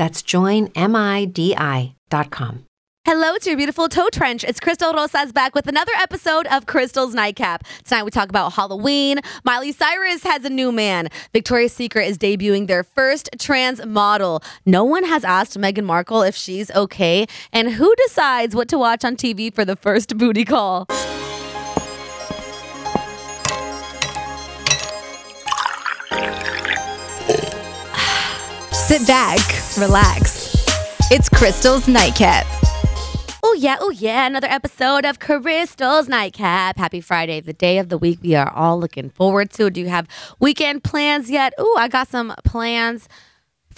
That's joinmidi.com. Hello to your beautiful toe trench. It's Crystal Rosas back with another episode of Crystal's Nightcap. Tonight we talk about Halloween. Miley Cyrus has a new man. Victoria's Secret is debuting their first trans model. No one has asked Meghan Markle if she's okay. And who decides what to watch on TV for the first booty call? Sit back, relax. It's Crystal's Nightcap. Oh, yeah, oh, yeah. Another episode of Crystal's Nightcap. Happy Friday, the day of the week we are all looking forward to. Do you have weekend plans yet? Oh, I got some plans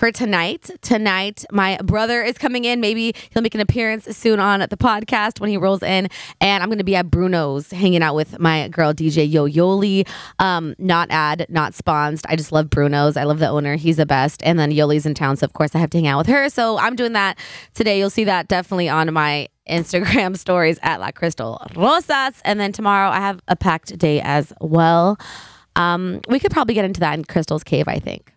for tonight. Tonight, my brother is coming in. Maybe he'll make an appearance soon on the podcast when he rolls in. And I'm going to be at Bruno's hanging out with my girl DJ Yo Yoli. Um, not ad, not sponsored. I just love Bruno's. I love the owner. He's the best. And then Yoli's in town. So, of course, I have to hang out with her. So, I'm doing that today. You'll see that definitely on my Instagram stories at La Crystal Rosas. And then tomorrow, I have a packed day as well. Um, we could probably get into that in Crystal's Cave, I think.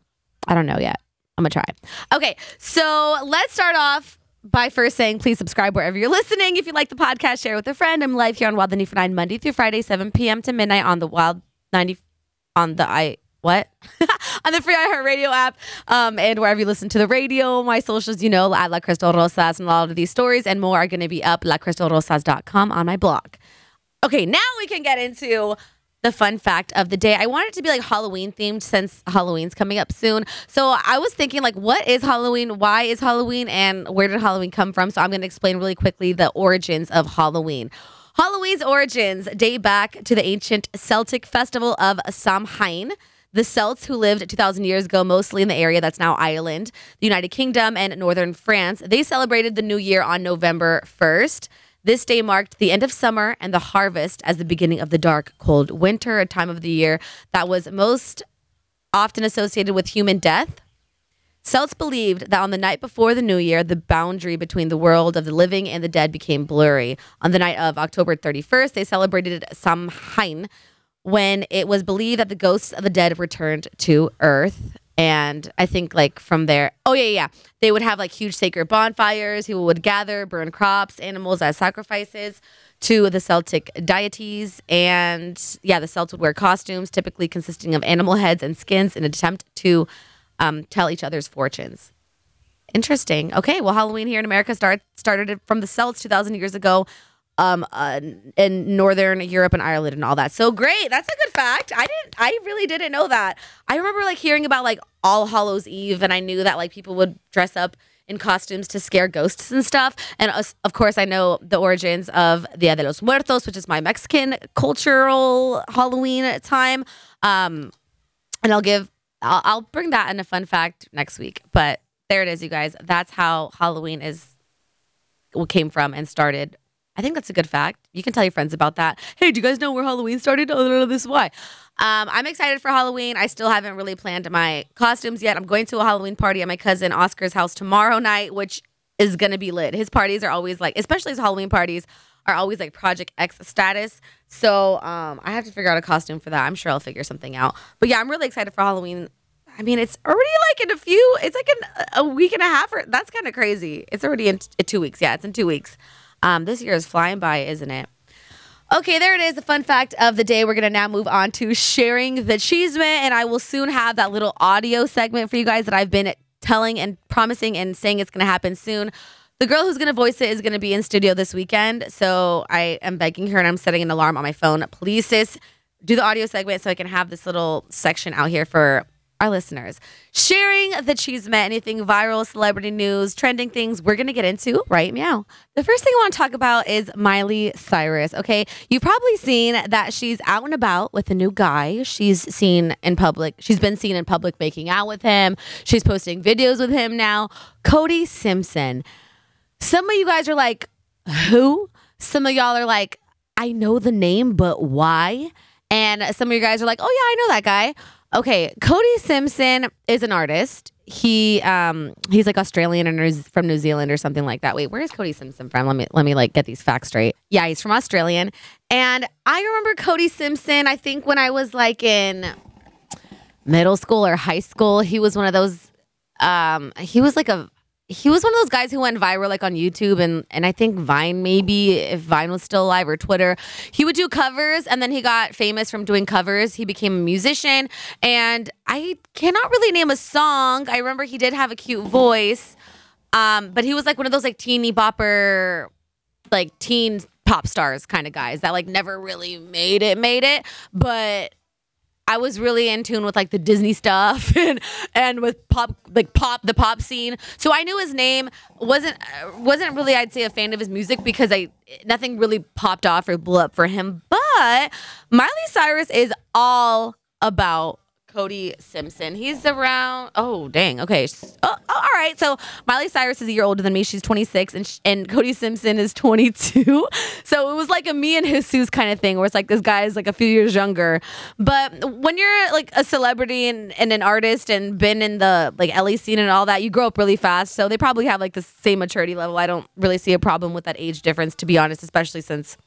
I don't know yet. I'm gonna try. Okay, so let's start off by first saying please subscribe wherever you're listening. If you like the podcast, share with a friend. I'm live here on Wild 94.9 Monday through Friday, 7 p.m. to midnight on the Wild 90 on the I what on the free iHeartRadio app um, and wherever you listen to the radio. My socials, you know, at La Crystal Rosas, and a lot of these stories and more are going to be up lacrystalrosas.com on my blog. Okay, now we can get into the fun fact of the day. I want it to be like Halloween themed since Halloween's coming up soon. So I was thinking like what is Halloween? Why is Halloween and where did Halloween come from? So I'm going to explain really quickly the origins of Halloween. Halloween's origins date back to the ancient Celtic festival of Samhain. The Celts, who lived 2,000 years ago, mostly in the area that's now Ireland, the United Kingdom, and northern France, they celebrated the new year on November 1st. This day marked the end of summer and the harvest as the beginning of the dark, cold winter, a time of the year that was most often associated with human death. Celts believed that on the night before the new year, the boundary between the world of the living and the dead became blurry. On the night of October 31st, they celebrated Samhain when it was believed that the ghosts of the dead returned to Earth and I think like from there, oh yeah, yeah, they would have like huge sacred bonfires. People would gather, burn crops, animals as sacrifices to the Celtic deities, and yeah, the Celts would wear costumes, typically consisting of animal heads and skins, in an attempt to um, tell each other's fortunes. Interesting. Okay, well, Halloween here in America start, started from the Celts 2,000 years ago um uh, in northern Europe and Ireland and all that. So great. That's a good fact. I didn't I really didn't know that. I remember like hearing about like All Hallows Eve and I knew that like people would dress up in costumes to scare ghosts and stuff. And uh, of course, I know the origins of Dia de los Muertos, which is my Mexican cultural Halloween time. Um, and I'll give, I'll, I'll bring that in a fun fact next week. But there it is, you guys. That's how Halloween is, came from and started I think that's a good fact. You can tell your friends about that. Hey, do you guys know where Halloween started? Oh, this is why. Um, I'm excited for Halloween. I still haven't really planned my costumes yet. I'm going to a Halloween party at my cousin Oscar's house tomorrow night, which is gonna be lit. His parties are always like, especially his Halloween parties, are always like Project X status. So um, I have to figure out a costume for that. I'm sure I'll figure something out. But yeah, I'm really excited for Halloween. I mean, it's already like in a few. It's like in a week and a half. Or, that's kind of crazy. It's already in, in two weeks. Yeah, it's in two weeks. Um, this year is flying by, isn't it? Okay, there it is. The fun fact of the day. We're gonna now move on to sharing the cheeseman, and I will soon have that little audio segment for you guys that I've been telling and promising and saying it's gonna happen soon. The girl who's gonna voice it is gonna be in studio this weekend, so I am begging her and I'm setting an alarm on my phone. Please, sis, do the audio segment so I can have this little section out here for our listeners. Sharing the cheese met anything viral, celebrity news, trending things we're going to get into right meow. The first thing I want to talk about is Miley Cyrus. Okay. You've probably seen that she's out and about with a new guy. She's seen in public. She's been seen in public making out with him. She's posting videos with him now. Cody Simpson. Some of you guys are like, who? Some of y'all are like, I know the name, but why? And some of you guys are like, oh, yeah, I know that guy. Okay, Cody Simpson is an artist. He um he's like Australian and is from New Zealand or something like that. Wait, where is Cody Simpson from? Let me let me like get these facts straight. Yeah, he's from Australian. And I remember Cody Simpson, I think when I was like in middle school or high school, he was one of those um he was like a he was one of those guys who went viral like on YouTube and and I think Vine maybe if Vine was still alive or Twitter. He would do covers and then he got famous from doing covers. He became a musician and I cannot really name a song. I remember he did have a cute voice. Um, but he was like one of those like teeny bopper like teen pop stars kind of guys that like never really made it made it, but I was really in tune with like the Disney stuff and and with pop like pop the pop scene. So I knew his name. wasn't uh, wasn't really I'd say a fan of his music because I nothing really popped off or blew up for him. But Miley Cyrus is all about Cody Simpson. He's around. Oh, dang. Okay. Oh, oh, all right. So Miley Cyrus is a year older than me. She's 26, and and Cody Simpson is 22. So it was like a me and Jesus kind of thing, where it's like this guy is like a few years younger. But when you're like a celebrity and, and an artist and been in the like LA scene and all that, you grow up really fast. So they probably have like the same maturity level. I don't really see a problem with that age difference, to be honest, especially since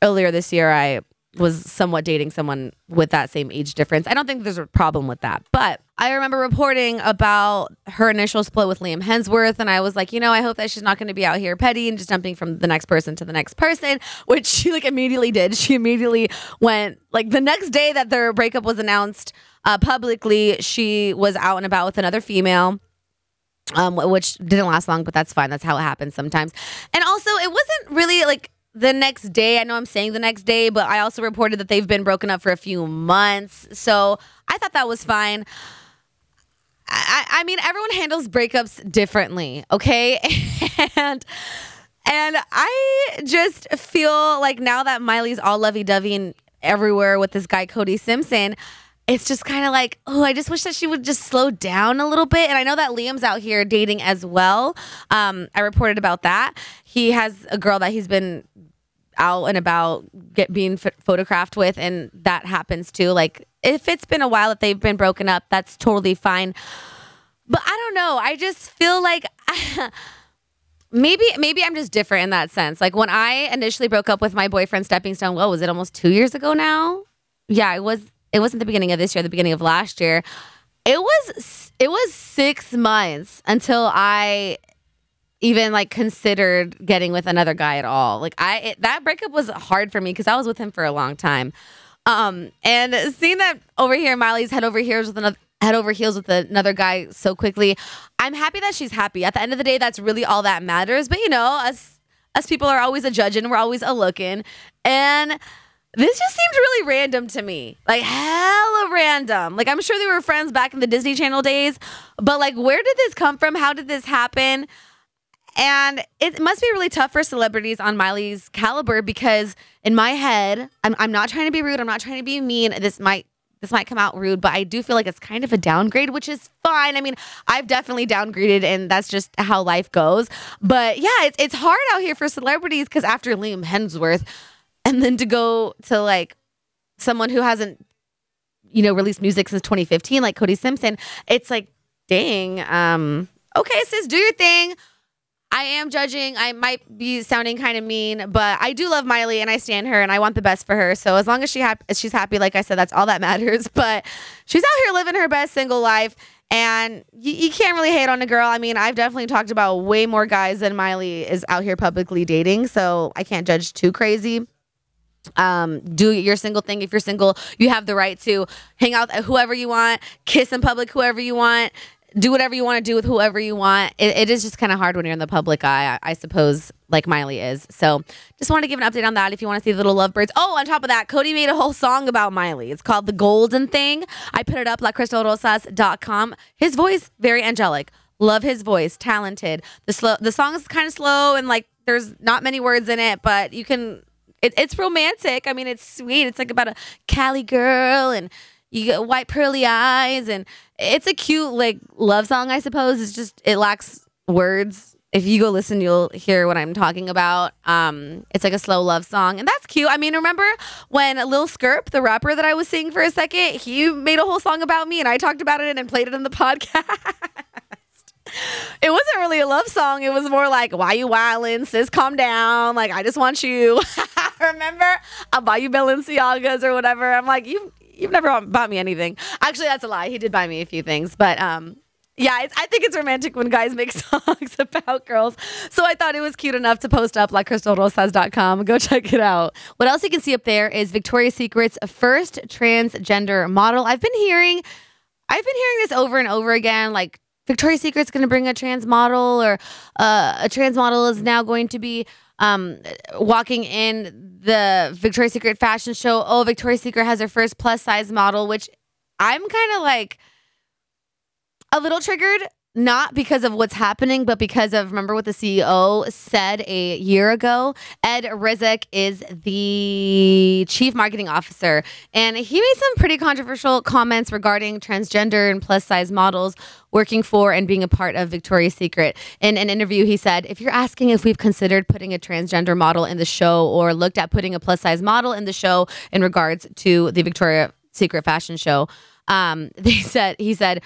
earlier this year I was somewhat dating someone with that same age difference. I don't think there's a problem with that. But I remember reporting about her initial split with Liam Hemsworth, and I was like, you know, I hope that she's not going to be out here petty and just jumping from the next person to the next person, which she like immediately did. She immediately went like the next day that their breakup was announced uh, publicly, she was out and about with another female. Um, which didn't last long, but that's fine. That's how it happens sometimes. And also, it wasn't really like the next day. I know I'm saying the next day, but I also reported that they've been broken up for a few months. So I thought that was fine. I, I mean, everyone handles breakups differently, okay? and and I just feel like now that Miley's all lovey dovey and everywhere with this guy Cody Simpson, it's just kind of like, oh, I just wish that she would just slow down a little bit. And I know that Liam's out here dating as well. Um, I reported about that. He has a girl that he's been out and about get being photographed with and that happens too like if it's been a while that they've been broken up that's totally fine but i don't know i just feel like maybe maybe i'm just different in that sense like when i initially broke up with my boyfriend stepping stone well was it almost two years ago now yeah it was it wasn't the beginning of this year the beginning of last year it was it was six months until i even like considered getting with another guy at all. Like I it, that breakup was hard for me because I was with him for a long time. Um, and seeing that over here, Miley's head over heels with another head over heels with another guy so quickly, I'm happy that she's happy. At the end of the day, that's really all that matters. But you know, us us people are always a judging, we're always a looking, and this just seems really random to me. Like hella random. Like I'm sure they were friends back in the Disney Channel days, but like where did this come from? How did this happen? And it must be really tough for celebrities on Miley's caliber because in my head, I'm, I'm not trying to be rude. I'm not trying to be mean. This might this might come out rude, but I do feel like it's kind of a downgrade, which is fine. I mean, I've definitely downgraded, and that's just how life goes. But yeah, it's it's hard out here for celebrities because after Liam Hemsworth, and then to go to like someone who hasn't, you know, released music since 2015, like Cody Simpson, it's like, dang, um, okay, sis, do your thing I am judging. I might be sounding kind of mean, but I do love Miley and I stand her and I want the best for her. So as long as she hap- she's happy, like I said, that's all that matters. But she's out here living her best single life. And you can't really hate on a girl. I mean, I've definitely talked about way more guys than Miley is out here publicly dating. So I can't judge too crazy um do your single thing if you're single. You have the right to hang out with whoever you want kiss in public whoever you want do whatever you want to do with whoever you want. It, it is just kind of hard when you're in the public eye I, I suppose like miley is. So just want to give an update on that if you want to see the little lovebirds. Oh on top of that cody made a whole song about miley. It's called the golden thing. I put it up like crystalrosas.com his voice very angelic. Love his voice talented. The slow the song is kind of slow and like there's not many words in it but you can it, it's romantic. I mean, it's sweet. It's like about a Cali girl and you get white pearly eyes and it's a cute like love song, I suppose. It's just it lacks words. If you go listen, you'll hear what I'm talking about. Um, it's like a slow love song, and that's cute. I mean, remember when Lil Skirp, the rapper that I was seeing for a second, he made a whole song about me, and I talked about it and played it on the podcast. it wasn't really a love song. It was more like, why you wildin', sis, calm down. Like, I just want you. Remember? I'll buy you Balenciagas or whatever. I'm like, you, you've never bought me anything. Actually, that's a lie. He did buy me a few things. But um, yeah, I think it's romantic when guys make songs about girls. So I thought it was cute enough to post up like crystalrosas.com. Go check it out. What else you can see up there is Victoria's Secret's first transgender model. I've been hearing I've been hearing this over and over again like Victoria's Secret's going to bring a trans model, or uh, a trans model is now going to be um, walking in the Victoria's Secret fashion show. Oh, Victoria's Secret has their first plus size model, which I'm kind of like a little triggered not because of what's happening, but because of remember what the CEO said a year ago. Ed Razek is the chief marketing officer, and he made some pretty controversial comments regarding transgender and plus size models working for and being a part of Victoria's Secret. In an interview, he said, If you're asking if we've considered putting a transgender model in the show or looked at putting a plus size model in the show in regards to the Victoria's Secret fashion show, um, they said, he said,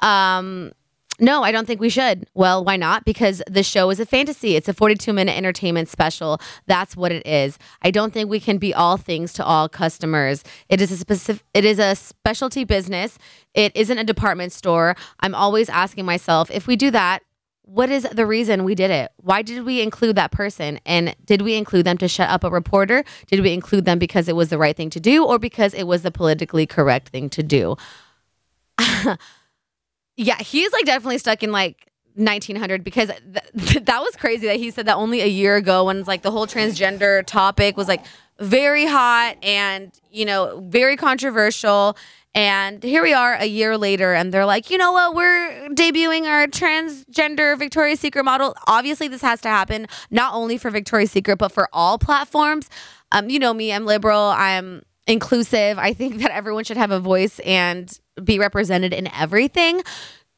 um, no, I don't think we should. Well, why not? Because the show is a fantasy. It's a 42 minute entertainment special. That's what it is. I don't think we can be all things to all customers. It is a specific it is a specialty business. It isn't a department store. I'm always asking myself, if we do that, what is the reason we did it? Why did we include that person? And did we include them to shut up a reporter? Did we include them because it was the right thing to do or because it was the politically correct thing to do? Yeah, he's like definitely stuck in like 1900 because th- that was crazy that he said that only a year ago when it's like the whole transgender topic was like very hot and you know very controversial. And here we are a year later and they're like you know what? We're debuting our transgender victoria's secret model. Obviously this has to happen not only for victoria's secret but for all platforms. Um, you know me i'm liberal i'm inclusive i think that everyone should have a voice and be represented in everything.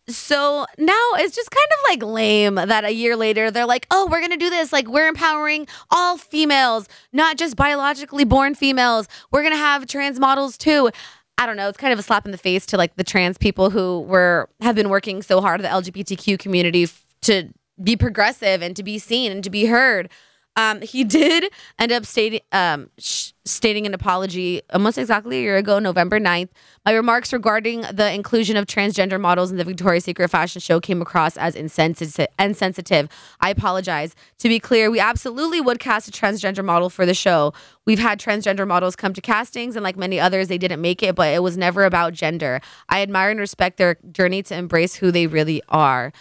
So now it's just kind of like lame that a year later they're like, oh, we're going to do this. Like, we're empowering all females, not just biologically born females. We're going to have trans models too. I don't know. It's kind of a slap in the face to like the trans people who were have been working so hard, the LGBTQ community, f- to be progressive and to be seen and to be heard. Um, he did end up stating um, sh- stating an apology almost exactly a year ago, November 9th. My remarks regarding the inclusion of transgender models in the Victoria's Secret fashion show came across as insensitive. insensitive. I apologize. To be clear, we absolutely would cast a transgender model for the show. We've had transgender models come to castings, and like many others, they didn't make it, but it was never about gender. I admire and respect their journey to embrace who they really are.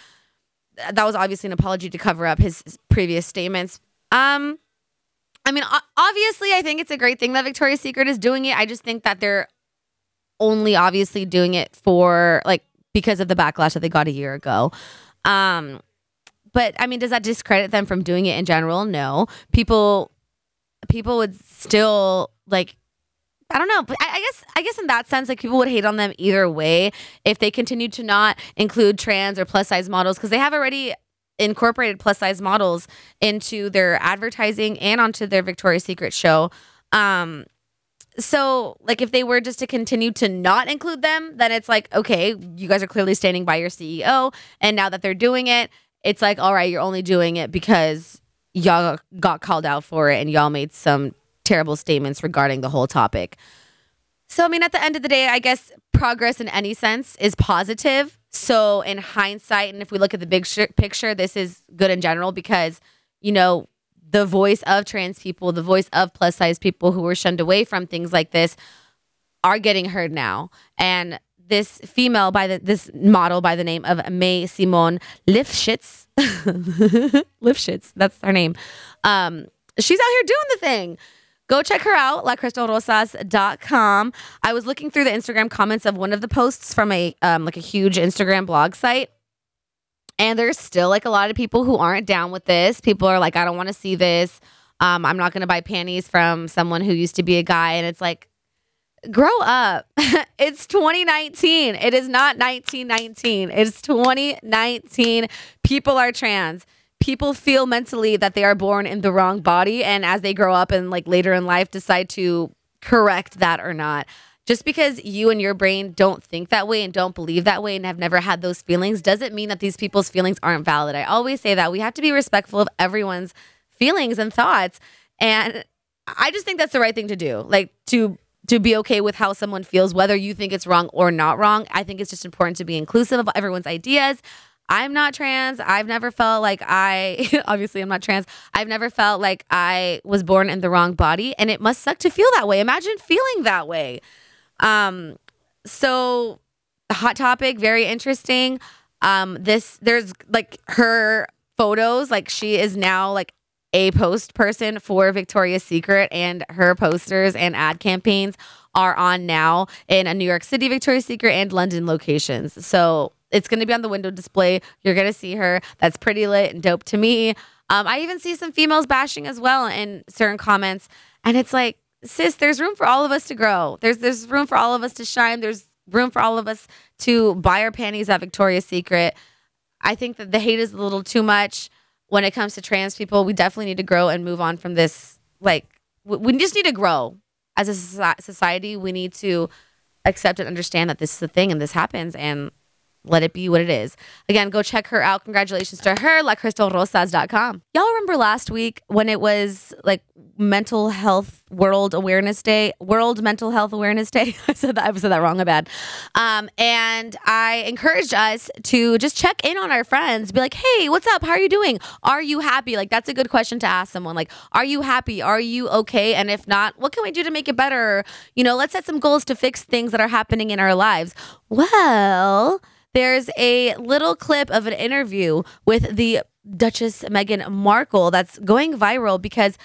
That was obviously an apology to cover up his previous statements um, I mean, obviously, I think it's a great thing that Victoria's Secret is doing it. I just think that they're only obviously doing it for like because of the backlash that they got a year ago. Um, but I mean, does that discredit them from doing it in general? No. People, people would still like. I don't know, but I, I guess I guess in that sense, like people would hate on them either way if they continue to not include trans or plus size models because they have already incorporated plus size models into their advertising and onto their Victoria's Secret show. Um, so like if they were just to continue to not include them, then it's like, okay, you guys are clearly standing by your CEO. And now that they're doing it, it's like, all right, you're only doing it because y'all got called out for it and y'all made some terrible statements regarding the whole topic. So, I mean, at the end of the day, I guess progress in any sense is positive. So, in hindsight, and if we look at the big sh- picture, this is good in general because, you know, the voice of trans people, the voice of plus size people who were shunned away from things like this are getting heard now. And this female by the this model by the name of May Simone Lifshitz, Lifshitz, that's her name. Um, she's out here doing the thing. Go check her out, lacrystalrosas.com. I was looking through the Instagram comments of one of the posts from a um, like a huge Instagram blog site. And there's still like a lot of people who aren't down with this. People are like, I don't want to see this. Um, I'm not going to buy panties from someone who used to be a guy. And it's like, grow up. it's 2019. It is not 1919. It's 2019. People are trans. People feel mentally that they are born in the wrong body. And as they grow up and like later in life, decide to correct that or not. Just because you and your brain don't think that way and don't believe that way and have never had those feelings doesn't mean that these people's feelings aren't valid. I always say that we have to be respectful of everyone's feelings and thoughts. And I just think that's the right thing to do. Like to to be okay with how someone feels, whether you think it's wrong or not wrong. I think it's just important to be inclusive of everyone's ideas. I'm not trans. I've never felt like I, obviously, I'm not trans. I've never felt like I was born in the wrong body, and it must suck to feel that way. Imagine feeling that way. Um, so, hot topic, very interesting. Um, this, there's like her photos, like she is now like a post person for Victoria's Secret, and her posters and ad campaigns are on now in a New York City Victoria's Secret and London locations. So it's going to be on the window display. You're going to see her. That's pretty lit and dope to me. Um, I even see some females bashing as well in certain comments, and it's like, sis, there's room for all of us to grow. There's there's room for all of us to shine. There's room for all of us to buy our panties at Victoria's Secret. I think that the hate is a little too much when it comes to trans people. We definitely need to grow and move on from this. Like, we, just need to grow as a society. We need to accept and understand that this is a thing and this happens and let it be what it is. Again, go check her out. Congratulations to her, lacrystalrosas.com. Y'all remember last week when it was like Mental Health World Awareness Day, World Mental Health Awareness Day. I said that I said that wrong. My bad. Um, and I encouraged us to just check in on our friends, be like, "Hey, what's up? How are you doing? Are you happy?" Like that's a good question to ask someone. Like, "Are you happy? Are you okay?" And if not, what can we do to make it better? You know, let's set some goals to fix things that are happening in our lives. Well there's a little clip of an interview with the Duchess Meghan Markle that's going viral because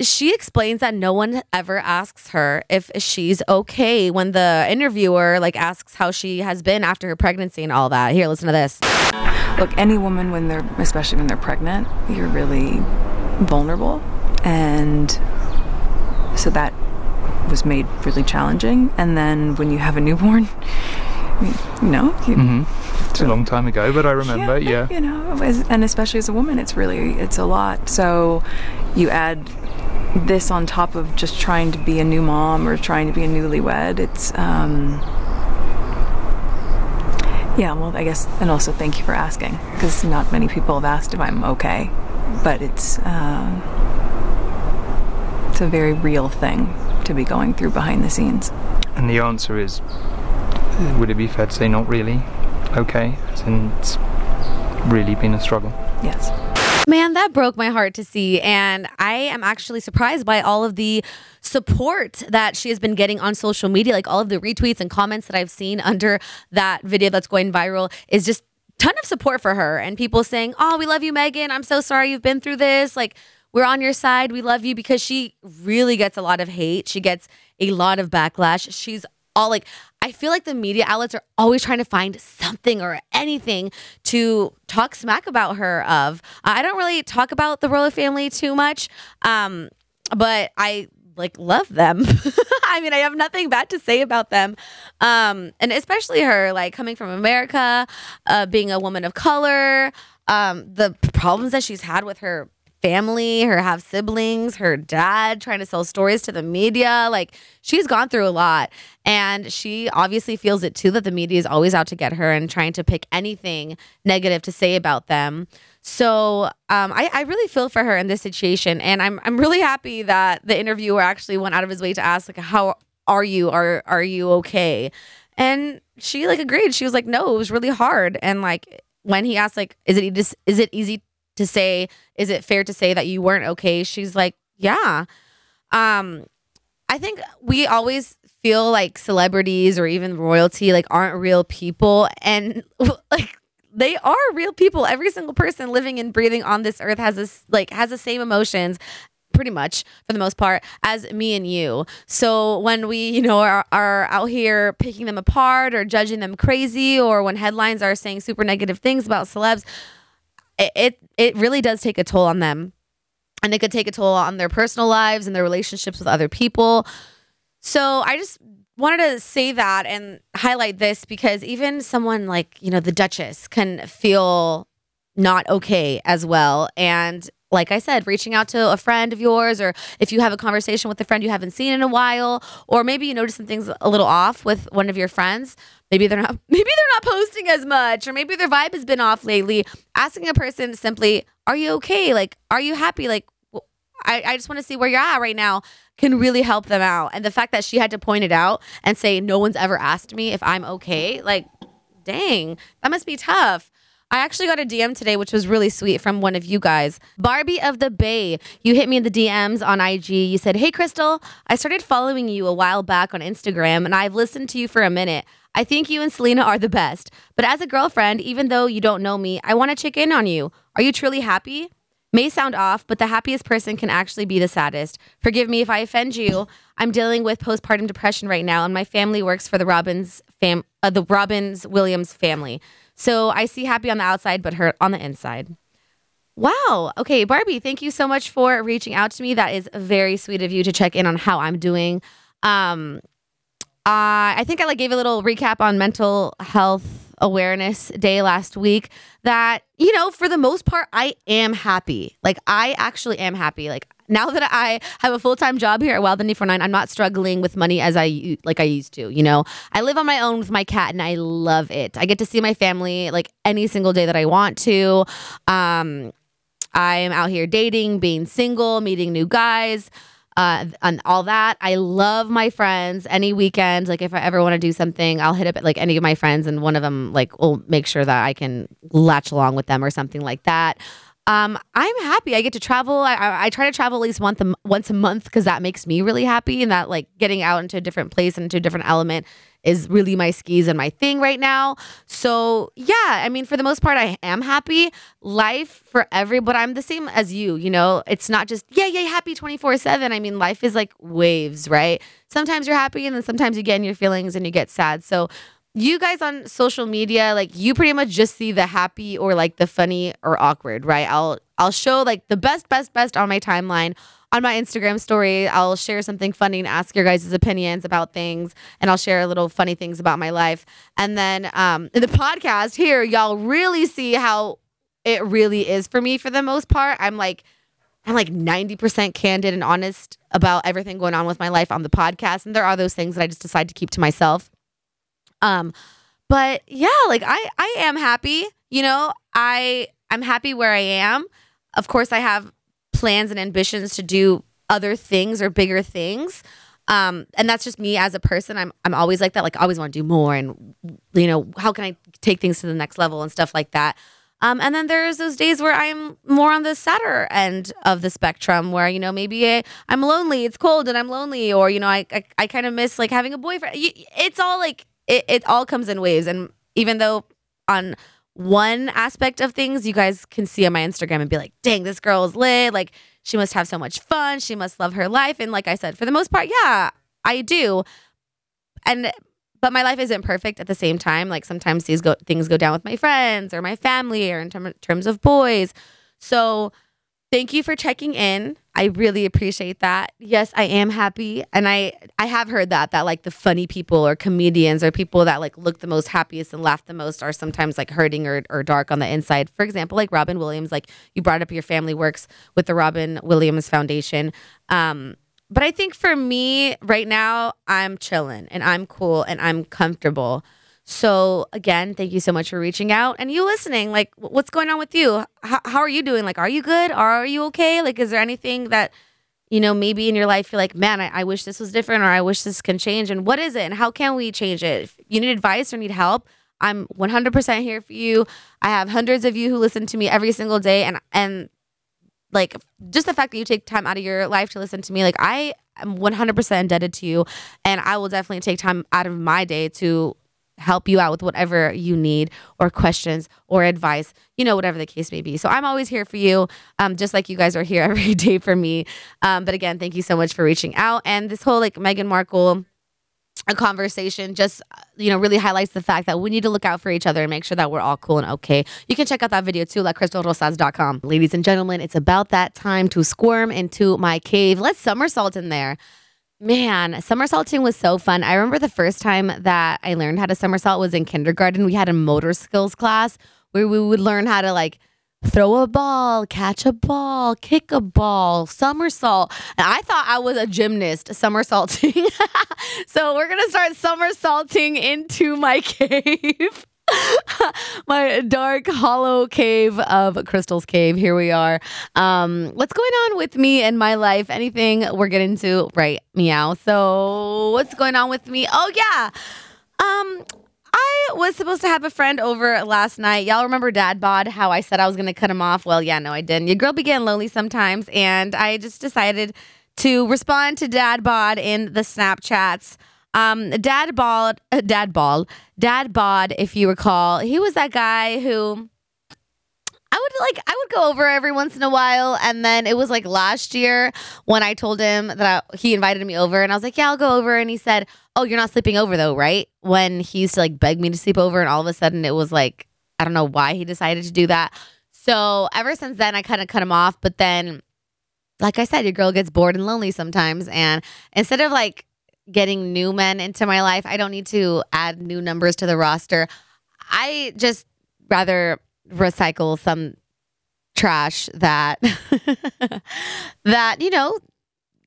she explains that no one ever asks her if she's okay when the interviewer like asks how she has been after her pregnancy and all that. Here, listen to this. Look, any woman when they're especially when they're pregnant, you're really vulnerable and so that was made really challenging and then when you have a newborn you know you, It's a long time ago, but I remember, yeah. you know as, and especially as a woman it's really it's a lot. So you add this on top of just trying to be a new mom or trying to be a newlywed it's um yeah well i guess and also thank you for asking because not many people have asked if i'm okay but it's um it's a very real thing to be going through behind the scenes. And the answer is would it be fair to say not really? Okay, in it's really been a struggle. yes Man, that broke my heart to see. And I am actually surprised by all of the support that she has been getting on social media. Like all of the retweets and comments that I've seen under that video that's going viral is just ton of support for her and people saying, Oh, we love you, Meghan. I'm so sorry you've been through this. Like, we're on your side. We love you because she really gets a lot of hate. She gets a lot of backlash. She's all like, I feel like the media outlets are always trying to find something or anything to talk smack about her of. I don't really talk about the royal family too much, um, but I like love them. I mean, I have nothing bad to say about them, um, and especially her, like coming from America, uh, being a woman of color, um, the problems that she's had with her family, her half siblings, her dad trying to sell stories to the media. Like she's gone through a lot. And she obviously feels it too that the media is always out to get her and trying to pick anything negative to say about them. So um, I, I really feel for her in this situation. And I'm, I'm really happy that the interviewer actually went out of his way to ask, like, how are you? Are, are you okay? And she like agreed. She was like, no, it was really hard. And like when he asked, like, is it is it easy to say? Is it fair to say that you weren't okay? She's like, yeah. Um, I think we always feel like celebrities or even royalty like aren't real people, and like they are real people. Every single person living and breathing on this earth has this like has the same emotions pretty much for the most part as me and you. So when we, you know, are, are out here picking them apart or judging them crazy or when headlines are saying super negative things about celebs, it it, really does take a toll on them. And it could take a toll on their personal lives and their relationships with other people. So I just wanted to say that and highlight this because even someone like, you know, the Duchess can feel not okay as well. And like I said, reaching out to a friend of yours, or if you have a conversation with a friend you haven't seen in a while, or maybe you notice some things a little off with one of your friends. Maybe they're not maybe they're not posting as much, or maybe their vibe has been off lately. Asking a person simply, Are you okay? Like, are you happy? Like I, I just want to see where you're at right now can really help them out. And the fact that she had to point it out and say, No one's ever asked me if I'm okay, like, dang, that must be tough. I actually got a DM today, which was really sweet from one of you guys. Barbie of the Bay. You hit me in the DMs on IG. You said, Hey, Crystal, I started following you a while back on Instagram and I've listened to you for a minute. I think you and Selena are the best. But as a girlfriend, even though you don't know me, I want to check in on you. Are you truly happy? May sound off, but the happiest person can actually be the saddest. Forgive me if I offend you. I'm dealing with postpartum depression right now, and my family works for the Robbins fam, uh, the Robbins Williams family. So I see happy on the outside, but hurt on the inside. Wow. Okay, Barbie, thank you so much for reaching out to me. That is very sweet of you to check in on how I'm doing. Um, uh, I think I like gave a little recap on mental health awareness day last week that you know for the most part I am happy. Like I actually am happy. Like now that I have a full time job here at Wild and 49, I'm not struggling with money as I like I used to. You know, I live on my own with my cat, and I love it. I get to see my family like any single day that I want to. Um, I'm out here dating, being single, meeting new guys. Uh, and all that. I love my friends. Any weekend, like if I ever want to do something, I'll hit up like any of my friends, and one of them like will make sure that I can latch along with them or something like that. Um, I'm happy. I get to travel. I, I, I try to travel at least once a, once a month because that makes me really happy. And that like getting out into a different place and into a different element is really my skis and my thing right now. So yeah, I mean, for the most part, I am happy. Life for every, but I'm the same as you. You know, it's not just yeah, yeah, happy twenty four seven. I mean, life is like waves, right? Sometimes you're happy, and then sometimes you get in your feelings and you get sad. So you guys on social media like you pretty much just see the happy or like the funny or awkward right? I'll i'll show like the best best best on my timeline. On my instagram story i'll share something funny and ask your guys' opinions about things and i'll share little funny things about my life. And then um in the podcast here y'all really see how it really is for me for the most part. I'm like i'm like 90% candid and honest about everything going on with my life on the podcast and there are those things that i just decide to keep to myself um, but yeah, like I I am happy. You know, I I'm happy where I am. Of course, I have plans and ambitions to do other things or bigger things. Um, and that's just me as a person. I'm I'm always like that. Like I always want to do more, and you know, how can I take things to the next level and stuff like that. Um, and then there's those days where I'm more on the sadder end of the spectrum, where you know maybe I, am lonely, it's cold, and I'm lonely, or you know I I, I kind of miss like having a boyfriend. It's all like it, it all comes in waves. And even though on one aspect of things, you guys can see on my Instagram and be like, dang, this girl is lit. Like, she must have so much fun. She must love her life. And like I said, for the most part, yeah, I do. And but my life isn't perfect at the same time. Like sometimes these go things go down with my friends or my family or in term, terms of boys. So thank you for checking in. I really appreciate that. Yes, I am happy. And I I have heard that that like the funny people or comedians or people that like look the most happiest and laugh the most are sometimes like hurting or, or dark on the inside. For example, like Robin Williams, like you brought up your family works with the Robin Williams Foundation. Um but I think for me right now, I'm chilling and I'm cool and I'm comfortable. So again, thank you so much for reaching out and you listening. Like, what's going on with you? How, how are you doing? Like, are you good? Are you okay? Like, is there anything that you know maybe in your life you're like, man, I, I wish this was different, or I wish this can change? And what is it? And how can we change it? If you need advice or need help, I'm 100% here for you. I have hundreds of you who listen to me every single day, and and like just the fact that you take time out of your life to listen to me, like I am 100% indebted to you, and I will definitely take time out of my day to help you out with whatever you need or questions or advice, you know, whatever the case may be. So I'm always here for you, um, just like you guys are here every day for me. Um, but again, thank you so much for reaching out. And this whole like Meghan Markle a conversation just uh, you know really highlights the fact that we need to look out for each other and make sure that we're all cool and okay you can check out that video too like crystalrosas.com ladies and gentlemen it's about that time to squirm into my cave let's somersault in there Man, somersaulting was so fun. I remember the first time that I learned how to somersault was in kindergarten. We had a motor skills class where we would learn how to like throw a ball, catch a ball, kick a ball, somersault. And I thought I was a gymnast somersaulting. so we're going to start somersaulting into my cave. my dark hollow cave of crystal's cave here we are um what's going on with me and my life anything we're getting to right meow so what's going on with me oh yeah um I was supposed to have a friend over last night. Y'all remember Dad Bod? How I said I was going to cut him off? Well, yeah, no, I didn't. Your girl began lonely sometimes, and I just decided to respond to Dad Bod in the Snapchats. Um, Dad Bod, uh, Dad Ball, Dad Bod, if you recall, he was that guy who I would like I would go over every once in a while and then it was like last year when I told him that I, he invited me over and I was like, "Yeah, I'll go over." And he said, "Oh, you're not sleeping over though, right?" When he used to like beg me to sleep over and all of a sudden it was like I don't know why he decided to do that. So, ever since then I kind of cut him off, but then like I said, your girl gets bored and lonely sometimes and instead of like getting new men into my life, I don't need to add new numbers to the roster. I just rather recycle some trash that that you know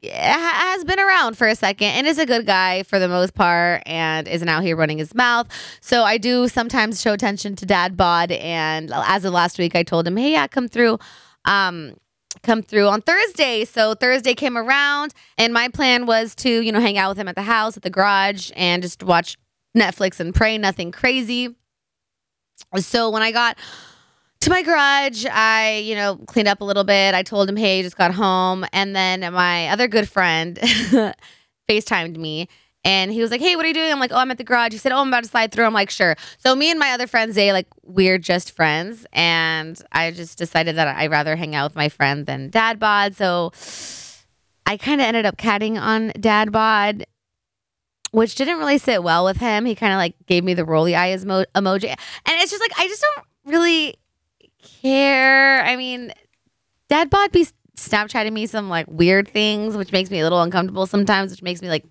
has been around for a second and is a good guy for the most part and isn't out here running his mouth. So I do sometimes show attention to Dad Bod and as of last week I told him, "Hey, yeah, come through." Um come through on Thursday. So Thursday came around and my plan was to, you know, hang out with him at the house, at the garage and just watch Netflix and pray, nothing crazy. So when I got to my garage, I, you know, cleaned up a little bit. I told him, hey, just got home. And then my other good friend FaceTimed me and he was like, hey, what are you doing? I'm like, oh, I'm at the garage. He said, oh, I'm about to slide through. I'm like, sure. So me and my other friends, they like, we're just friends. And I just decided that I'd rather hang out with my friend than dad bod. So I kind of ended up catting on dad bod which didn't really sit well with him. He kind of like gave me the rolly eyes emo- emoji. And it's just like, I just don't really care. I mean, dad bod be Snapchatting me some like weird things, which makes me a little uncomfortable sometimes, which makes me like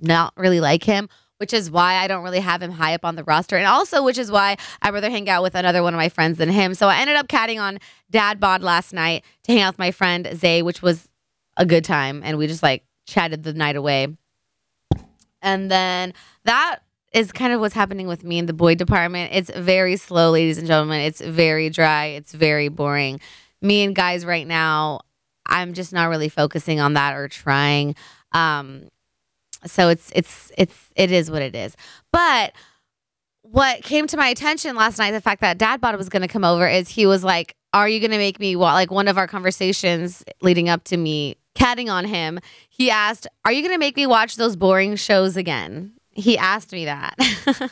not really like him. Which is why I don't really have him high up on the roster. And also, which is why I'd rather hang out with another one of my friends than him. So I ended up catting on Dad Bod last night to hang out with my friend Zay, which was a good time. And we just like chatted the night away. And then that is kind of what's happening with me in the boy department. It's very slow, ladies and gentlemen. It's very dry. It's very boring. Me and guys right now, I'm just not really focusing on that or trying. Um, so it's it's it's it is what it is. But what came to my attention last night, the fact that Dad Bod was going to come over, is he was like, "Are you going to make me wa-? like one of our conversations leading up to me catting on him?" He asked, "Are you going to make me watch those boring shows again?" He asked me that.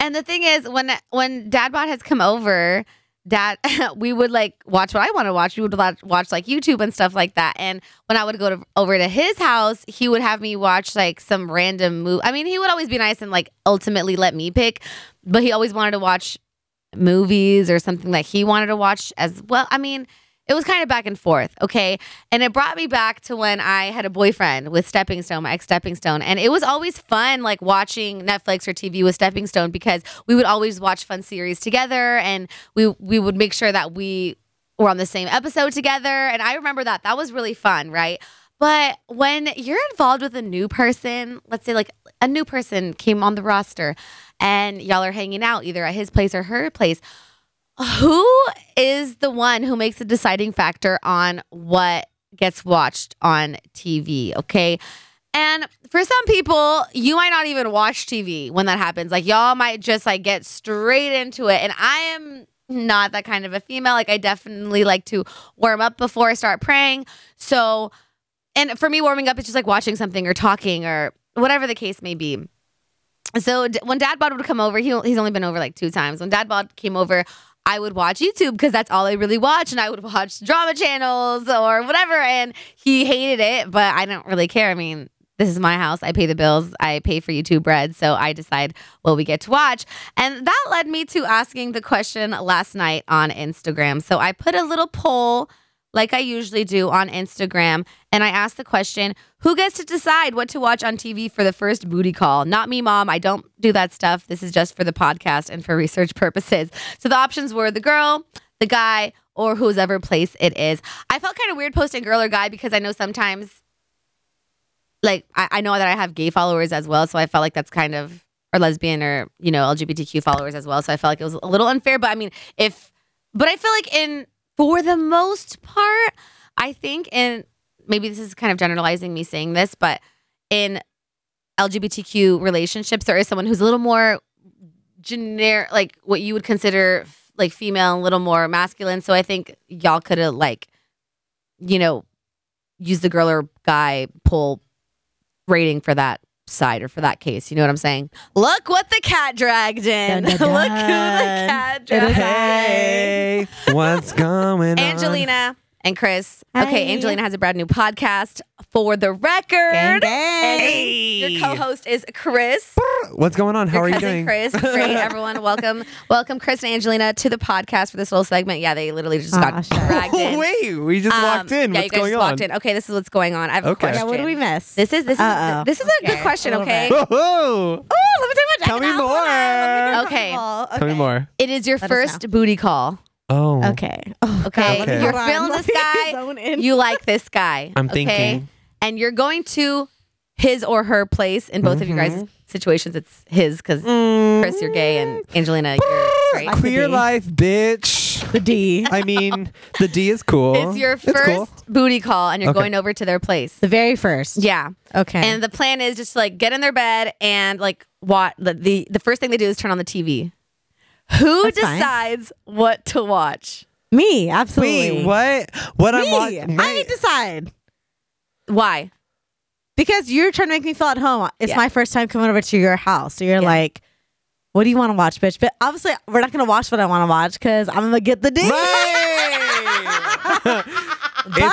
and the thing is, when when Dad Bod has come over, Dad, we would like watch what I want to watch. We would watch, like YouTube and stuff like that. And when I would go to, over to his house, he would have me watch like some random movie. I mean, he would always be nice and like ultimately let me pick, but he always wanted to watch movies or something that he wanted to watch as well. I mean, it was kind of back and forth, okay? And it brought me back to when I had a boyfriend with Stepping Stone, my ex Stepping Stone. And it was always fun, like watching Netflix or TV with Stepping Stone because we would always watch fun series together and we we would make sure that we were on the same episode together. And I remember that. That was really fun, right? But when you're involved with a new person, let's say like a new person came on the roster and y'all are hanging out either at his place or her place, who is the one who makes the deciding factor on what gets watched on TV? Okay. And for some people, you might not even watch TV when that happens. Like y'all might just like get straight into it. And I am not that kind of a female. Like I definitely like to warm up before I start praying. So, and for me, warming up is just like watching something or talking or whatever the case may be. So d- when Dad Bod would come over, he, he's only been over like two times. When Dad Bod came over, I would watch YouTube because that's all I really watch, and I would watch drama channels or whatever. And he hated it, but I don't really care. I mean, this is my house. I pay the bills. I pay for YouTube Red. So I decide what we get to watch. And that led me to asking the question last night on Instagram. So I put a little poll like I usually do on Instagram. And I asked the question Who gets to decide what to watch on TV for the first booty call? Not me, mom. I don't do that stuff. This is just for the podcast and for research purposes. So the options were the girl, the guy, or whose ever place it is. I felt kind of weird posting girl or guy because I know sometimes, like, I, I know that I have gay followers as well. So I felt like that's kind of, or lesbian or, you know, LGBTQ followers as well. So I felt like it was a little unfair. But I mean, if, but I feel like in, for the most part, I think in maybe this is kind of generalizing me saying this, but in LGBTQ relationships, there is someone who's a little more generic, like what you would consider like female, a little more masculine. So I think y'all could have like, you know, used the girl or guy pull rating for that side or for that case. You know what I'm saying? Look what the cat dragged in. Dun, dun, Look who the cat It is dragged. Hey, what's going on? Angelina and Chris. Okay, Angelina has a brand new podcast for the record. Gang, gang. And Your co-host is Chris. What's going on? How Your are you doing? Chris. Great, everyone. Welcome, welcome, Chris and Angelina to the podcast for this little segment. Yeah, they literally just got Aw, dragged in. Wait, we just Um, walked in. Yeah, What's you guys going just on? in. Okay, this is what's going on. I have a Okay. question. Yeah, what did we miss? This is this is Uh-oh. this is a good Okay, question. a little Okay, bit. Whoa! Oh, let me tell you what. Tell me more. Okay. Tell me more. it is your Let us first booty call. Oh, Okay. Okay, God, let me you're hold on. feeling Let this me guy. zone in. You like this guy. I'm okay? thinking. And you're going to his or her place in both of you Mm-hmm. guys' situations. It's his because Chris, you're gay, and Angelina, you're straight. Queer life, bitch. the D. I mean, the D is cool. It's your cool. first booty call, and you're Okay. going over to their place. The very first. Yeah, Okay. and the plan is just to, like get in their bed and like what the the, the first thing they do is turn on the TV. Who That's fine. decides what to watch? me, absolutely. Wait, what? What I'm Me. watching? I decide Why? because you're trying to make me feel at home. It's Yeah. my first time coming over to your house, so you're Yeah. like, "What do you want to watch, bitch?" But obviously, we're not gonna watch what I want to watch because I'm gonna get the D. Right. But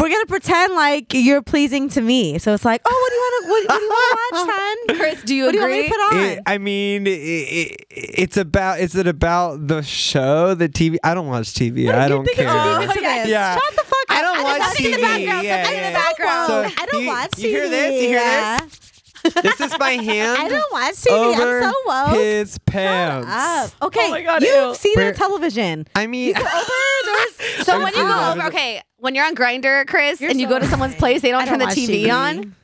we're gonna pretend like you're pleasing to me. So it's like, oh, what do you want to what, what do you want to watch, son? Chris, do you What do you want agree? me to put on? It- I mean, it, it, it's about. Is it about the show, the TV? I don't watch TV. I don't care. it's gonna be this? Yeah. Shut the fuck up. I don't watch something in the TV. background, yeah, something in the yeah. background. So I don't you, watch You hear this? You hear Yeah. this? This is my hand. I don't watch TV. over I'm so woke. his pants. Up. Okay, Oh my God, you've ew. seen it Where- on television. I mean, So when you go Oh. over, okay, when you're on Grindr, Chris, You're and you so go to someone's place, they don't I turn don't the watch TV, TV. on.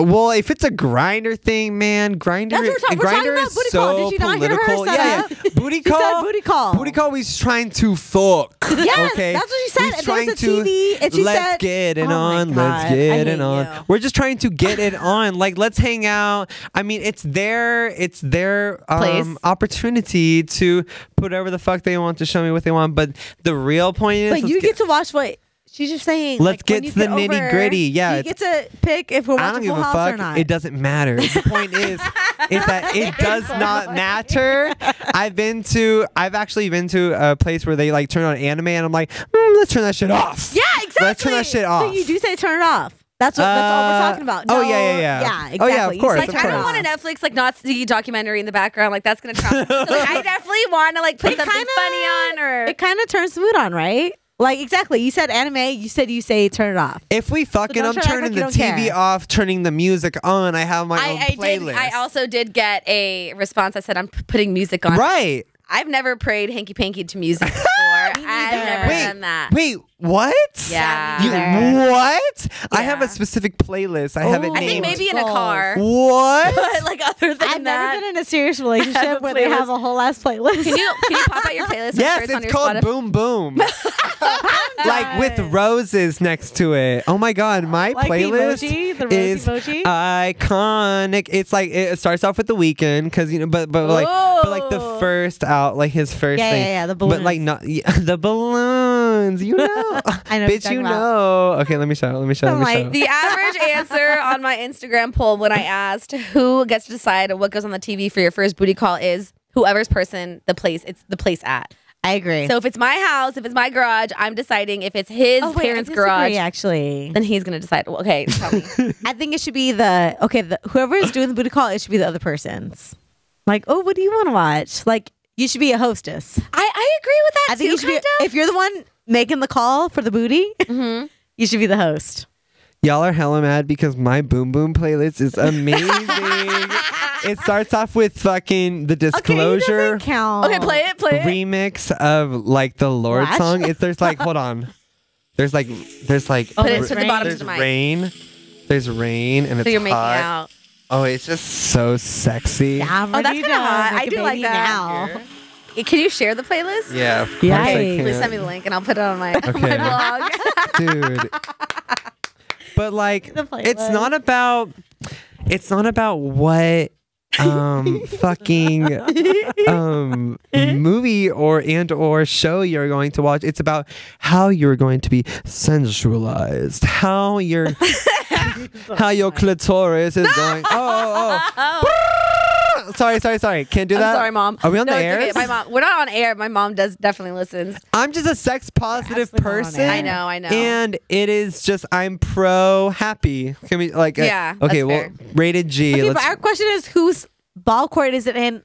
well, if it's a Grindr thing, man, Grindr. That's what we're talking- we're talking Grindr about is booty so call. Did you not hear her political. set yeah, up? yeah. booty She call. said booty call. Booty call. We's trying to fuck. Yes, okay? that's what she said. We's And trying there's a to TV, and she let's said- get it Oh my on. God, Let's I get hate it on. you. We're just trying to get it on. Like, let's hang out. I mean, it's their it's their Place. um, opportunity to put whatever the fuck they want to show me what they want. But the real point is, But let's you get to watch what she's just saying. Let's like, get when you to the over, nitty-gritty. Yeah, you it's- get to pick if we're I watching don't give Full a House fuck. or not. It doesn't matter. The point is, is that it does not matter. I've been to, I've actually been to a place where they like turn on anime, and I'm like, mm, let's turn that shit off. Yeah, exactly. Let's turn that shit off. So you do say turn it off. That's what. that's all we're Uh, talking about. oh, No, yeah, yeah, yeah. Yeah, Oh, exactly. yeah, of course, Like of I it don't want a. Netflix like Nazi documentary in the background. Like that's gonna traumatize. so, like I definitely want to like put It something kinda- funny on or It kind of turns the mood on, right? Like exactly. You said anime. You said you say turn it off. If we fucking, don't I'm try to act turning like the you TV care. off, turning the music on. I have my own I, I playlist. did. I also did get a response. I said I'm p- putting music on. right. I've never prayed hanky panky to music before. I've never Wait, done that. wait, what? Yeah. You, Neither. what? I have a specific playlist. I have it Oh. I think maybe in a car. What? But like other than I've that, never been in a serious relationship a where they have a whole ass playlist. can you can you pop out your playlist? Yes, sure it's, on it's your called Spotify. Boom Boom. like with roses next to it. Oh my god, my Like the playlist emoji, the rosy is emoji? iconic. It's like it starts off with The Weeknd because you know, but but like but like the first out, like his first Yeah, thing. yeah, yeah, the balloon. But like not yeah, the balloons. You know, I know what you're bitch. You about. know. Okay, let me show. Let me show. I'm Let me like, show. The average answer on my Instagram poll when I asked who gets to decide what goes on the TV for your first booty call is whoever's person, the place, it's the place at. I agree. So if it's my house, if it's my garage, I'm deciding if it's his oh, wait, parents' I garage, actually. then he's gonna decide. Well, okay, tell me. I think it should be the okay. The, whoever is doing the booty call, it should be the other person's. Like, oh, what do you want to watch? Like, you should be a hostess. I, I agree with that I think too. you should be. of. If you're the one making the call for the booty, Mm-hmm. you should be the host. Y'all are hella mad because my Boom Boom playlist is amazing. it starts off with fucking the disclosure doesn't count. okay, play it, play it. remix of like the Lord Flash? song. It's there's like hold on. There's like there's like Put it there's the rain. bottom there's the rain. There's rain and it's So you're making hot. out. Oh, it's just so sexy. Yeah, Oh, that's kinda hot. make I a do like that. Now. Can you share the playlist? Yeah, of course Yikes. I Please can. Please send me the link and I'll put it on my, Okay. my blog. dude. But like, it's not about. It's not about what um fucking um movie or and or show you're going to watch it's about how you're going to be sensualized how your how your clitoris is going oh, oh, oh. Sorry sorry sorry can't do I'm that sorry, mom. are we on no, the air? Okay. My mom. We're not on air. My mom does definitely listens. i'm just a sex positive absolutely not on person. I know. I know. and it is just I'm pro happy. Can we like uh, Yeah, okay, well fair. rated G. Okay, let's but our question is, whose ball court is it in?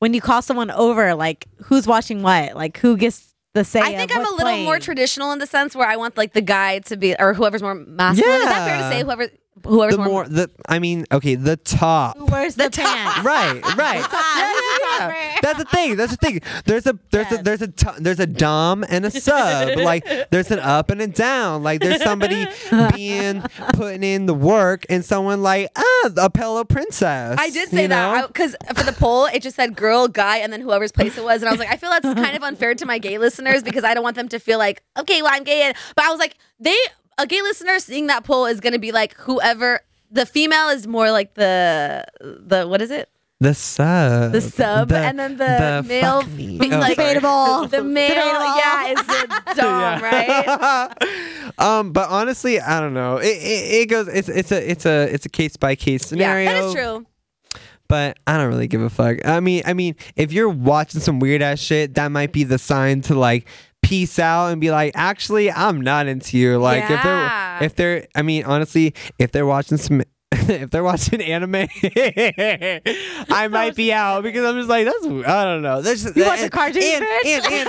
When you call someone over, like who's watching what? Like who gets the say? I think of I'm a little playing? more traditional in the sense where I want like the guy to be or whoever's more masculine. Yeah. Is that fair to say? Whoever whoever's the more, more the I mean, okay, the top. Who wears the, pants? Right, right. Yeah, yeah, yeah. That's the thing. That's the thing. There's a there's a there's a t- there's a dom and a sub. like there's an up and a down. Like there's somebody being putting in the work and someone like ah a pillow princess. I did say that because for the poll it just said girl, guy, and then whoever's place it was, and I was like, I feel that's kind of unfair to my gay listeners because I don't want them to feel like, okay, well I'm gay, and but I was like, they a gay listener seeing that poll is gonna be like whoever the female is more like the the what is it The sub. the sub, The- and then the, male being Oh, like sorry. Debatable. the male, Debatable. yeah, is the dom, right? um, but honestly, I don't know. It, it, it goes. It's it's a it's a it's a case by case scenario. Yeah, that is true. But I don't really give a fuck. I mean, I mean, if you're watching some weird ass shit, that might be the sign to like peace out and be like, actually, I'm not into you. Like if they're if they're, I mean, honestly, if they're watching some. if they're watching anime, I might be out because I'm just like that's I don't know. There's You watch a cartoon, and, bitch? and, and,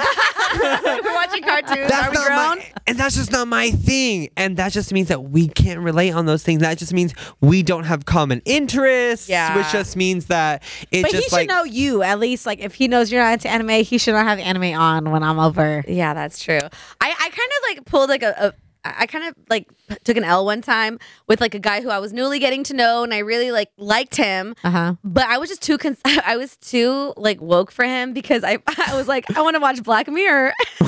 We're watching cartoons. that's not grown? my, and that's just not my thing. And that just means that we can't relate on those things. That just means we don't have common interests. Yeah. Which just means that it But he should like know you at least. Like if he knows you're not into anime, he should not have anime on when I'm over. Yeah, that's true. I, I kind of like pulled like a, a I kind of like took an L one time with like a guy who I was newly getting to know and I really like liked him. Uh huh. But I was just too con- I was too like woke for him because I I was like I want to watch Black Mirror.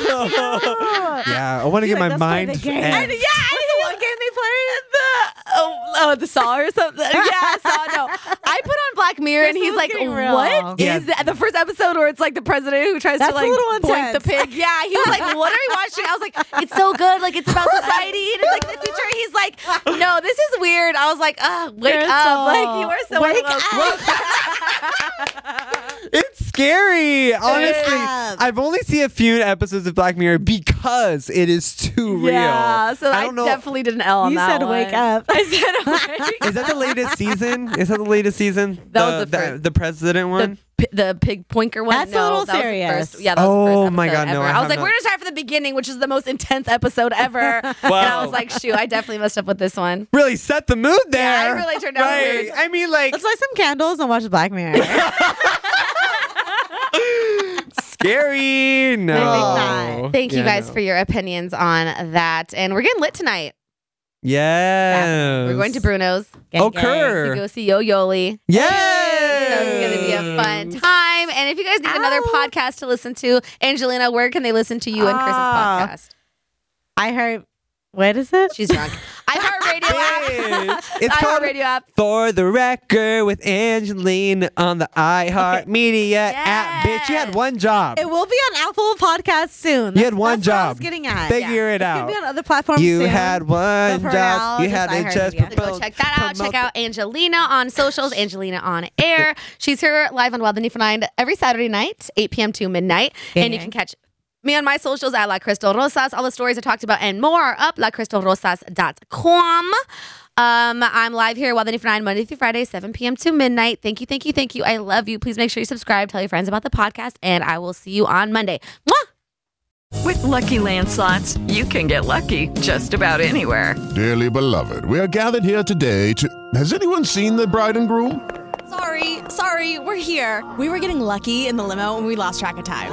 yeah, I want to get like, my "Let's play mind. the game." yeah, I what game they play? The oh, oh the Saw or something. Yeah, Saw. No, I put on Black Mirror and he's like, getting real. "What is Yeah. that?" The first episode where it's like the president who tries That's to a like little boink the pig. Yeah, he was like, "What are we watching?" I was like, "It's so good. Like it's about society and it's like the future." He's like, "No, this is weird." I was like, "Ah, wake up! Like you are so Wake unwoke." It's scary. Honestly, up. I've only seen a few episodes of Black Mirror because it is too real. Yeah, so I, don't know. definitely did an L on You that said wake up. I said wake Is that the latest season? Is that the latest season? That was the the, first- the president one. Pi- the pig poinker one. That's a little that was the serious. first- yeah, that was the Oh first my episode God, no, ever. I I, was like, not- we're gonna start from the beginning, which is the most intense episode ever. and I was like, shoot, I definitely messed up with this one. Really set the mood there. Yeah, I really turned out right. weird. I mean, like Let's light some candles and watch Black Mirror. scary. No. not. Thank you guys no. for your opinions on that, and we're getting lit tonight. Yes. We're going to Bruno's Gang, Oh, gang. to go see Yo Yoli. Yes. So it's going to be a fun time. And if you guys need another podcast to listen to, Angelina, where can they listen to you and Chris's Ah. podcast? I heard. What is it? She's drunk. iHeartRadio app. It's called iHeartRadio app. For the Record with Angeline on the iHeart Media app. Bitch, you had one job. It will be on Apple Podcasts soon. You had one that's what I was job. getting at. Figure it It's out. gonna be on other platforms You soon. had one for job. now, you just had to iHeartMedia. just So So go check that out. promote Check out Angelina on socials, Angelina on air. She's here live on Wild and Newfoundland every Saturday night, 8 p.m. to midnight. And you can catch me on my socials at La Crystal Rosas. All the stories I talked about and more are up, lacrystalrosas.com. Um, I'm live here Wild and Newfoundland Monday through Friday, 7 p.m. to midnight. Thank you, thank you, thank you. I love you. Please make sure you subscribe, tell your friends about the podcast, and I will see you on Monday. Mwah! With LuckyLand Slots, you can get lucky just about anywhere. Dearly beloved, we are gathered here today to. Has anyone seen the bride and groom? Sorry, sorry, we're here. We were getting lucky in the limo and we lost track of time.